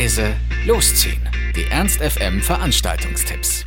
leise, losziehen. Die Ernst FM Veranstaltungstipps.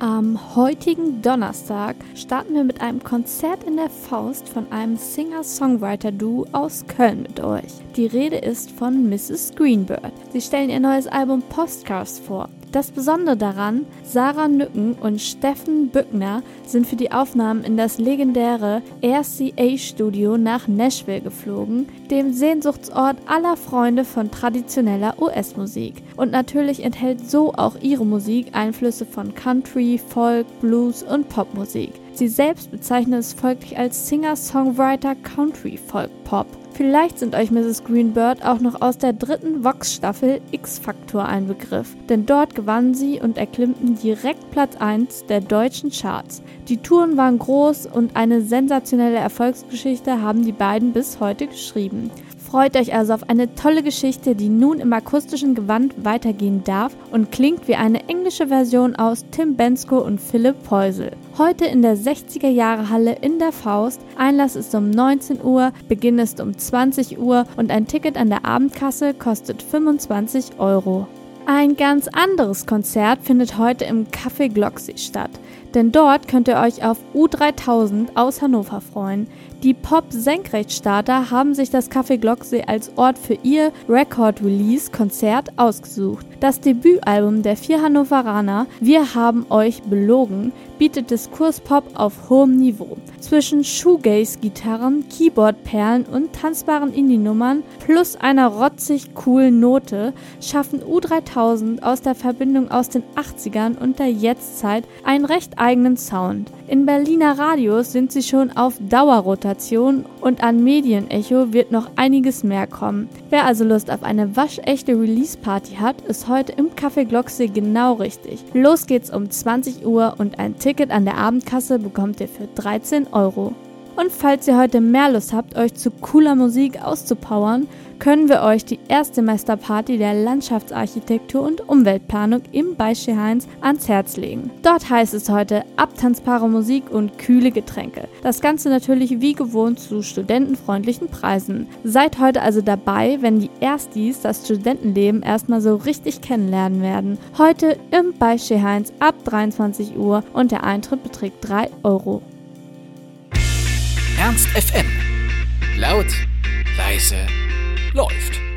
Am heutigen Donnerstag starten wir mit einem Konzert in der Faust von einem Singer-Songwriter-Duo aus Köln mit euch. Die Rede ist von Mrs. Greenbird. Sie stellen ihr neues Album Postcards vor. Das Besondere daran, Sarah Nücken und Steffen Bückner sind für die Aufnahmen in das legendäre RCA-Studio nach Nashville geflogen, dem Sehnsuchtsort aller Freunde von traditioneller US-Musik. Und natürlich enthält so auch ihre Musik Einflüsse von Country, Folk, Blues und Popmusik. Sie selbst bezeichnet es folglich als Singer-Songwriter Country Folk Pop. Vielleicht sind euch Mrs. Greenbird auch noch aus der dritten Vox-Staffel X-Factor ein Begriff, denn dort gewannen sie und erklimmten direkt Platz 1 der deutschen Charts. Die Touren waren groß und eine sensationelle Erfolgsgeschichte haben die beiden bis heute geschrieben. Freut euch also auf eine tolle Geschichte, die nun im akustischen Gewand weitergehen darf und klingt wie eine englische Version aus Tim Bensko und Philipp Peusel. Heute in der 60er Jahre Halle in der Faust. Einlass ist um 19 Uhr, Beginn ist um 20 Uhr und ein Ticket an der Abendkasse kostet 25 Euro. Ein ganz anderes Konzert findet heute im Café Glocksee statt, denn dort könnt ihr euch auf U3000 aus Hannover freuen. Die Pop-Senkrechtstarter haben sich das Café Glocksee als Ort für ihr Record-Release-Konzert ausgesucht. Das Debütalbum der vier Hannoveraner Wir haben euch belogen bietet Diskurspop auf hohem Niveau. Zwischen Shoegaze-Gitarren, Keyboard-Perlen und tanzbaren Indie-Nummern plus einer rotzig coolen Note schaffen U3000 aus der Verbindung aus den 80ern und der Jetztzeit einen recht eigenen Sound. In Berliner Radios sind sie schon auf Dauerrotation und an Medienecho wird noch einiges mehr kommen. Wer also Lust auf eine waschechte Release-Party hat, ist heute im Café Glocksee genau richtig. Los geht's um 20 Uhr und ein Ticket an der Abendkasse bekommt ihr für 13 Euro. Und falls ihr heute mehr Lust habt, euch zu cooler Musik auszupowern, können wir euch die erste Meisterparty der Landschaftsarchitektur und Umweltplanung im Beische Heinz ans Herz legen. Dort heißt es heute abtanzbare Musik und kühle Getränke. Das Ganze natürlich wie gewohnt zu studentenfreundlichen Preisen. Seid heute also dabei, wenn die Erstis das Studentenleben erstmal so richtig kennenlernen werden. Heute im Beische Heinz ab 23 Uhr und der Eintritt beträgt 3 Euro. Ernst FM. Laut, leise, läuft.